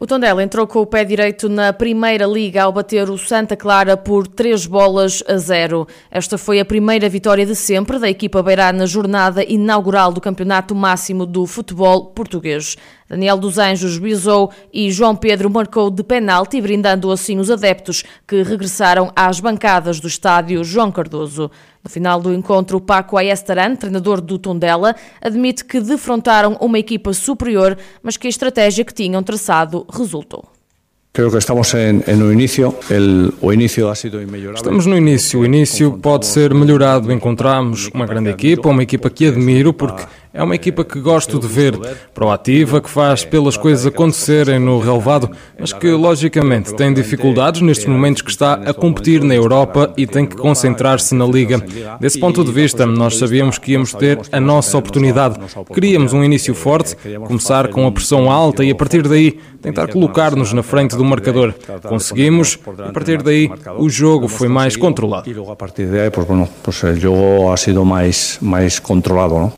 O Tondela entrou com o pé direito na Primeira Liga ao bater o Santa Clara por 3 bolas a 0. Esta foi a primeira vitória de sempre da equipa beirá na jornada inaugural do Campeonato Máximo do Futebol Português. Daniel dos Anjos bisou e João Pedro marcou de penalti, brindando assim os adeptos que regressaram às bancadas do estádio João Cardoso. No final do encontro, Paco Ayestaran, treinador do Tondela, admite que defrontaram uma equipa superior, mas que a estratégia que tinham traçado resultou. Creo que estamos en, en un inicio. El, o inicio ha sido inmejorable. Estamos no início. O início pode ser melhorado. Encontramos uma grande equipa, uma equipa que admiro, porque é uma equipa que gosto de ver, proativa, que faz pelas coisas acontecerem no relevado, mas que logicamente tem dificuldades nestes momentos que está a competir na Europa e tem que concentrar-se na Liga. Desse ponto de vista, nós sabíamos que íamos ter a nossa oportunidade. Queríamos um início forte, começar com a pressão alta e a partir daí tentar colocar-nos na frente do marcador. Conseguimos e a partir daí o jogo foi mais controlado. Y luego a partir bueno, pues el juego ha sido más, más controlado, ¿no?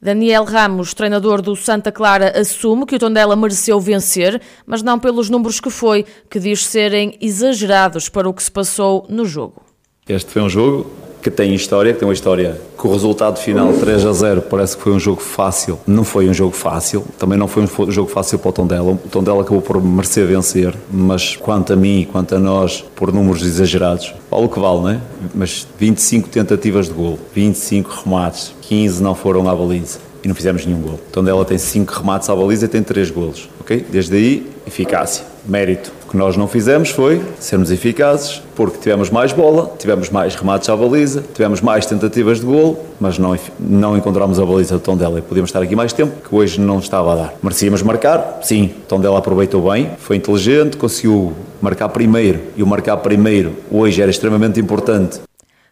Daniel Ramos, treinador do Santa Clara, assume que o Tondela mereceu vencer, mas não pelos números que foi, que diz serem exagerados para o que se passou no jogo. Este foi um jogo que tem história, que tem uma história que o resultado final 3 a 0 parece que foi um jogo fácil. Não foi um jogo fácil, também não foi um jogo fácil para o Tondela. O Tondela acabou por merecer vencer, mas quanto a mim, quanto a nós, por números exagerados, vale o que vale, não é? Mas 25 tentativas de gol, 25 remates, 15 não foram à baliza e não fizemos nenhum gol. Tondela tem 5 remates à baliza e tem 3 golos, ok? Desde aí, eficácia, mérito. O que nós não fizemos foi sermos eficazes, porque tivemos mais bola, tivemos mais remates à baliza, tivemos mais tentativas de gol, mas não, não encontramos a baliza do Tondela e podíamos estar aqui mais tempo, que hoje não estava a dar. Merecíamos marcar? Sim. Tondela aproveitou bem, foi inteligente, conseguiu marcar primeiro, e o marcar primeiro hoje era extremamente importante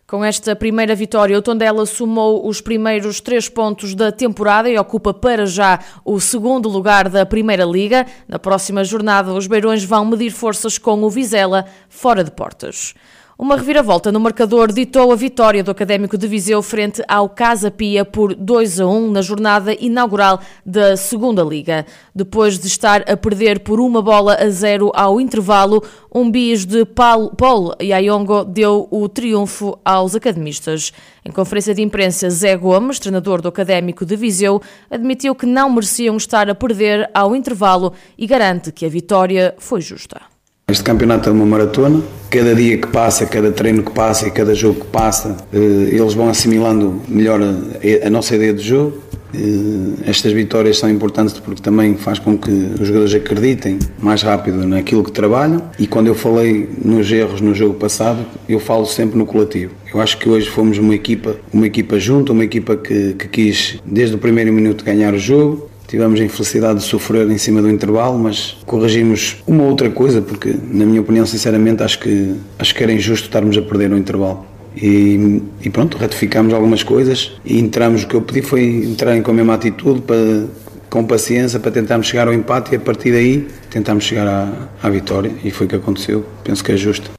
com esta primeira vitória, o Tondela somou os primeiros três pontos da temporada e ocupa para já o segundo lugar da Primeira Liga. Na próxima jornada, os Beirões vão medir forças com o Vizela, fora de portas. Uma reviravolta no marcador ditou a vitória do Académico de Viseu frente ao Casa Pia por 2 a 1 na jornada inaugural da Segunda Liga. Depois de estar a perder por uma bola a zero ao intervalo, um bis de Paul Yayongo deu o triunfo aos academistas. Em conferência de imprensa, Zé Gomes, treinador do Académico de Viseu, admitiu que não mereciam estar a perder ao intervalo e garante que a vitória foi justa. Este campeonato é uma maratona. Cada dia que passa, cada treino que passa e cada jogo que passa, eh, eles vão assimilando melhor a nossa ideia de jogo. Eh, estas vitórias são importantes porque também faz com que os jogadores acreditem mais rápido naquilo que trabalham. E quando eu falei nos erros no jogo passado, eu falo sempre no coletivo. Eu acho que hoje fomos uma equipa, uma equipa junta, uma equipa que, que quis desde o primeiro minuto ganhar o jogo, Tivemos a infelicidade de sofrer em cima do intervalo, mas corrigimos uma outra coisa, porque, na minha opinião, sinceramente, acho que, acho que era injusto estarmos a perder no intervalo. E, e pronto, ratificámos algumas coisas e entramos. O que eu pedi foi entrar com a mesma atitude, para, com paciência, para tentarmos chegar ao empate e a partir daí tentarmos chegar à, à vitória. E foi o que aconteceu. Penso que é justo.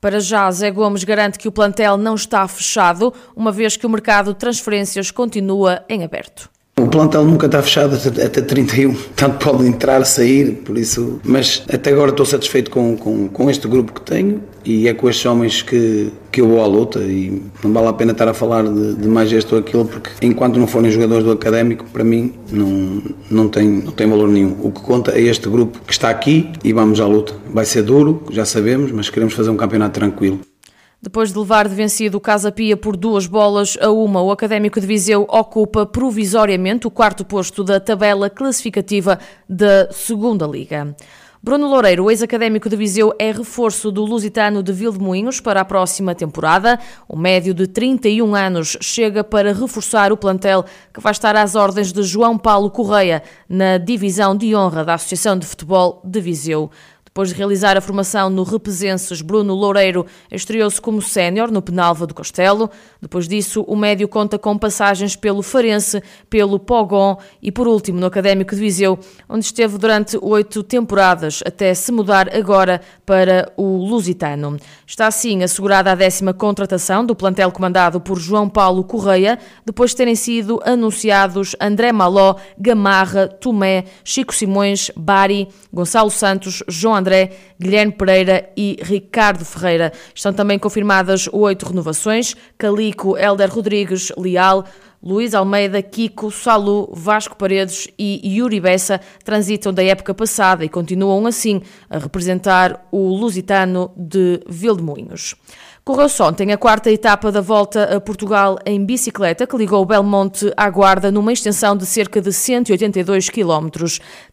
Para já, Zé Gomes garante que o plantel não está fechado, uma vez que o mercado de transferências continua em aberto. O plantel nunca está fechado até 31, tanto pode entrar, sair, por isso. Mas até agora estou satisfeito com, com, com este grupo que tenho e é com estes homens que, que eu vou à luta. E não vale a pena estar a falar de, de mais este ou aquilo, porque enquanto não forem jogadores do académico, para mim não, não, tem, não tem valor nenhum. O que conta é este grupo que está aqui e vamos à luta. Vai ser duro, já sabemos, mas queremos fazer um campeonato tranquilo. Depois de levar de vencido o Casa Pia por duas bolas a uma, o Académico de Viseu ocupa provisoriamente o quarto posto da tabela classificativa da Segunda Liga. Bruno Loureiro, ex-académico de Viseu, é reforço do Lusitano de Vildemoinhos para a próxima temporada. O médio de 31 anos chega para reforçar o plantel que vai estar às ordens de João Paulo Correia na divisão de honra da Associação de Futebol de Viseu. Depois de realizar a formação no Repesenses, Bruno Loureiro estreou-se como sénior no Penalva do Castelo. Depois disso, o médio conta com passagens pelo Farense, pelo Pogon e, por último, no Académico de Viseu, onde esteve durante oito temporadas, até se mudar agora para o Lusitano. Está assim assegurada a décima contratação do plantel comandado por João Paulo Correia, depois de terem sido anunciados André Maló, Gamarra, Tomé, Chico Simões, Bari, Gonçalo Santos, João André, Guilherme Pereira e Ricardo Ferreira. Estão também confirmadas oito renovações: Calico, Helder Rodrigues, Leal, Luís Almeida, Kiko, Salu, Vasco Paredes e Yuri Bessa transitam da época passada e continuam assim a representar o Lusitano de Vildemunhos. Correu-se ontem a quarta etapa da volta a Portugal em bicicleta, que ligou Belmonte à Guarda numa extensão de cerca de 182 km.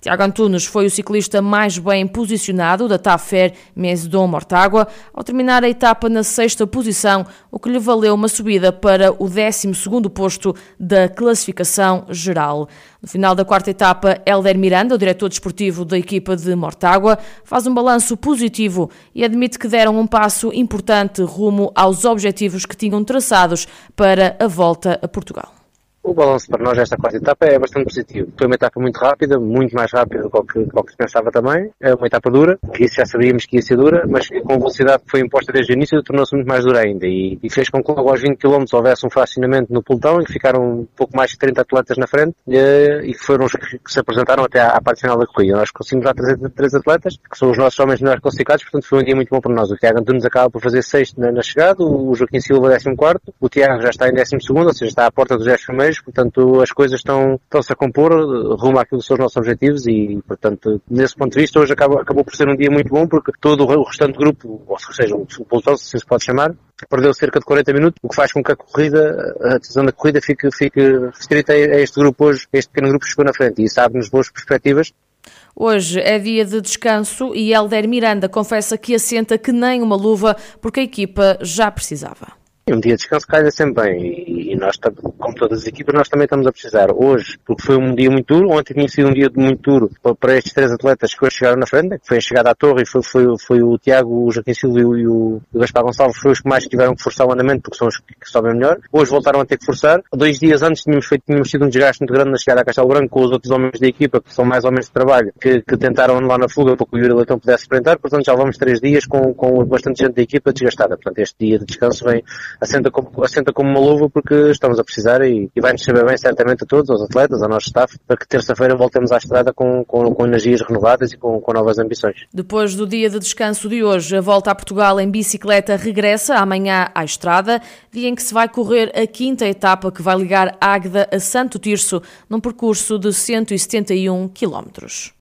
Tiago Antunes foi o ciclista mais bem posicionado da Tafer Mesdom Mortágua, ao terminar a etapa na sexta posição, o que lhe valeu uma subida para o 12º posto da classificação geral. No final da quarta etapa, Helder Miranda, o diretor desportivo da equipa de Mortágua, faz um balanço positivo e admite que deram um passo importante rumo aos objetivos que tinham traçados para a volta a Portugal. O balanço para nós esta quarta etapa é bastante positivo. Foi uma etapa muito rápida, muito mais rápida do que, do que se pensava também. É uma etapa dura, que isso já sabíamos que ia ser dura, mas com a velocidade que foi imposta desde o início tornou-se muito mais dura ainda e, e, fez com que logo aos 20 km houvesse um fracionamento no pelotão e que ficaram um pouco mais de 30 atletas na frente e, que foram os que, se apresentaram até à, à parte final da corrida. Nós conseguimos já trazer três atletas, que são os nossos homens melhores classificados, portanto foi um dia muito bom para nós. O Tiago Antunes acaba por fazer sexto na, na chegada, o Joaquim Silva décimo quarto, o Tiago já está em décimo segundo, ou seja, está à porta dos 10 primeiros, portanto as coisas estão, estão-se a compor rumo àquilo que são os nossos objetivos e, portanto, nesse ponto de vista, hoje acabou, acabou por ser um dia muito bom porque todo o restante grupo, ou seja, o pelotão, se se pode chamar, perdeu cerca de 40 minutos, o que faz com que a corrida, a decisão da corrida fique, fique restrita a este grupo hoje, este pequeno grupo que chegou na frente e isso abre-nos boas perspectivas Hoje é dia de descanso e Helder Miranda confessa que assenta que nem uma luva porque a equipa já precisava. Um dia de descanso calha sempre bem e nós, como todas as equipas, nós também estamos a precisar. Hoje, porque foi um dia muito duro, ontem tinha sido um dia muito duro para estes três atletas que hoje chegaram na frente, que foi a chegada à torre e foi, foi, foi o Tiago, o Joaquim Silva e o, Gaspar Gonçalves, foi os que mais tiveram que forçar o andamento porque são os que, sobem melhor. Hoje voltaram a ter que forçar. Dois dias antes tínhamos feito, tínhamos tido um desgaste muito grande na chegada a Castelo Branco com os outros homens da equipa, que são mais homens de trabalho, que, que tentaram lá na fuga para que o Yuri Leitão pudesse sprintar. Portanto, já vamos três dias com, com bastante gente da equipa desgastada. Portanto, este dia de descanso vem, assenta como, assenta como uma luva porque estamos a precisar e, e vai-nos saber bem certamente a todos, aos atletas, ao nosso staff, para que terça-feira voltemos à estrada com, com, com energias renovadas e com, com novas ambições. Depois do dia de descanso de hoje, a volta a Portugal em bicicleta regressa amanhã à estrada, dia em que se vai correr a quinta etapa que vai ligar Águeda a Santo Tirso, num percurso de 171 quilómetros.